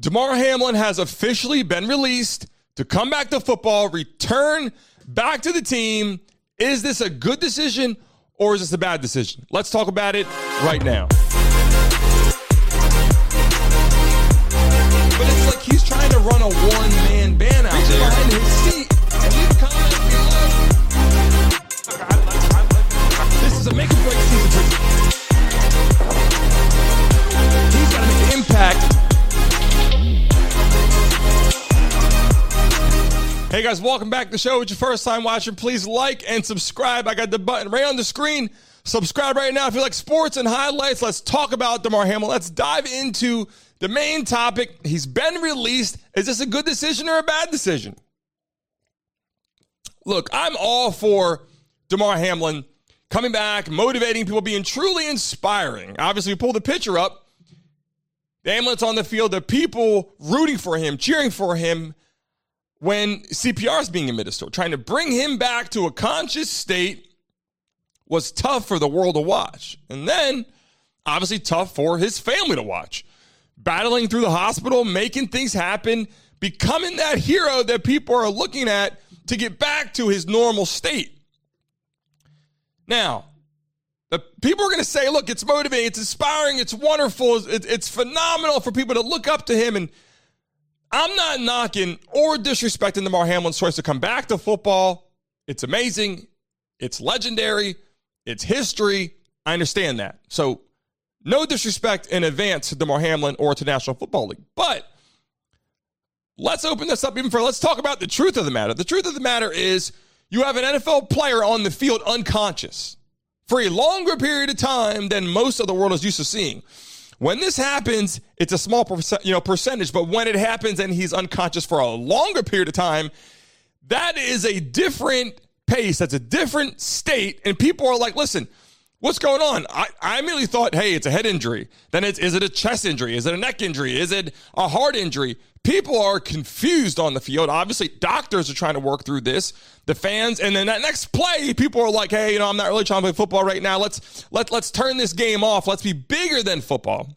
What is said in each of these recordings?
Damar Hamlin has officially been released to come back to football, return back to the team. Is this a good decision or is this a bad decision? Let's talk about it right now. But it's like he's trying to run a one guys, welcome back to the show. It's your first time watching. Please like and subscribe. I got the button right on the screen. Subscribe right now if you like sports and highlights. Let's talk about Damar Hamlin. Let's dive into the main topic. He's been released. Is this a good decision or a bad decision? Look, I'm all for Damar Hamlin coming back, motivating people, being truly inspiring. Obviously, we pull the picture up. The ambulance on the field, the people rooting for him, cheering for him when CPR is being administered. Trying to bring him back to a conscious state was tough for the world to watch. And then, obviously, tough for his family to watch. Battling through the hospital, making things happen, becoming that hero that people are looking at to get back to his normal state. Now, the people are going to say, look, it's motivating, it's inspiring, it's wonderful, it's, it's phenomenal for people to look up to him. And I'm not knocking or disrespecting Damar Hamlin's choice to come back to football. It's amazing, it's legendary, it's history. I understand that. So, no disrespect in advance to Damar Hamlin or to National Football League. But let's open this up even further. Let's talk about the truth of the matter. The truth of the matter is you have an NFL player on the field unconscious for a longer period of time than most of the world is used to seeing. When this happens, it's a small percent, you know, percentage, but when it happens and he's unconscious for a longer period of time, that is a different pace. That's a different state. And people are like, listen, what's going on? I, I immediately thought, hey, it's a head injury. Then it's, is it a chest injury? Is it a neck injury? Is it a heart injury? People are confused on the field. Obviously, doctors are trying to work through this. The fans, and then that next play, people are like, "Hey, you know, I'm not really trying to play football right now. Let's let let's turn this game off. Let's be bigger than football.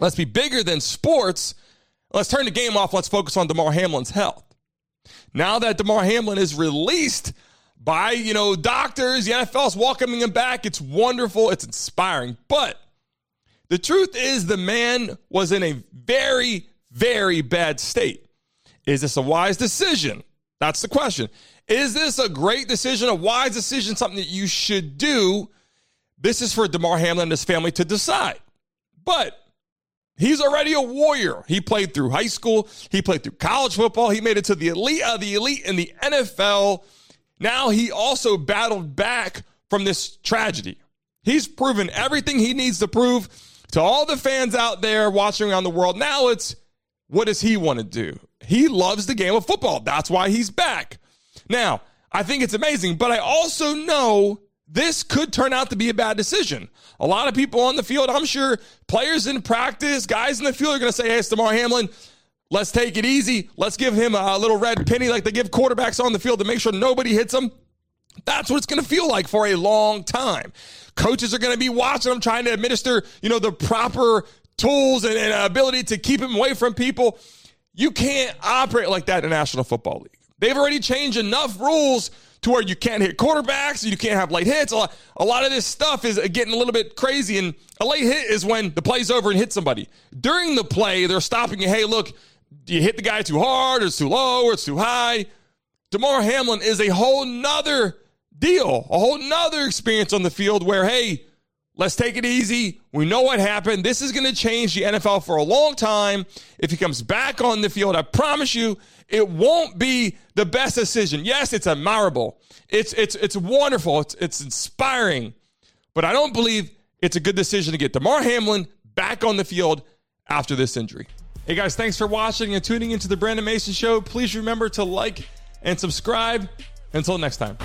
Let's be bigger than sports. Let's turn the game off. Let's focus on Damar Hamlin's health." Now that Damar Hamlin is released by you know doctors, the NFL is welcoming him back. It's wonderful. It's inspiring, but the truth is, the man was in a very very bad state. Is this a wise decision? That's the question. Is this a great decision, a wise decision, something that you should do? This is for Damar Hamlin and his family to decide. But he's already a warrior. He played through high school, he played through college football, he made it to the elite of the elite in the NFL. Now he also battled back from this tragedy. He's proven everything he needs to prove to all the fans out there watching around the world. Now it's what does he want to do? He loves the game of football. That's why he's back. Now, I think it's amazing, but I also know this could turn out to be a bad decision. A lot of people on the field, I'm sure players in practice, guys in the field are going to say, hey, it's Damar Hamlin. Let's take it easy. Let's give him a little red penny like they give quarterbacks on the field to make sure nobody hits him. That's what it's going to feel like for a long time. Coaches are going to be watching them trying to administer, you know, the proper tools and, and ability to keep him away from people. You can't operate like that in the National Football League. They've already changed enough rules to where you can't hit quarterbacks, you can't have late hits. A lot, a lot of this stuff is getting a little bit crazy. And a late hit is when the play's over and hit somebody. During the play, they're stopping you. Hey, look, you hit the guy too hard, or it's too low, or it's too high. Damar Hamlin is a whole nother deal, a whole nother experience on the field where, hey, Let's take it easy. We know what happened. This is going to change the NFL for a long time. If he comes back on the field, I promise you, it won't be the best decision. Yes, it's admirable. It's it's it's wonderful. It's it's inspiring. But I don't believe it's a good decision to get Damar Hamlin back on the field after this injury. Hey guys, thanks for watching and tuning into the Brandon Mason show. Please remember to like and subscribe. Until next time.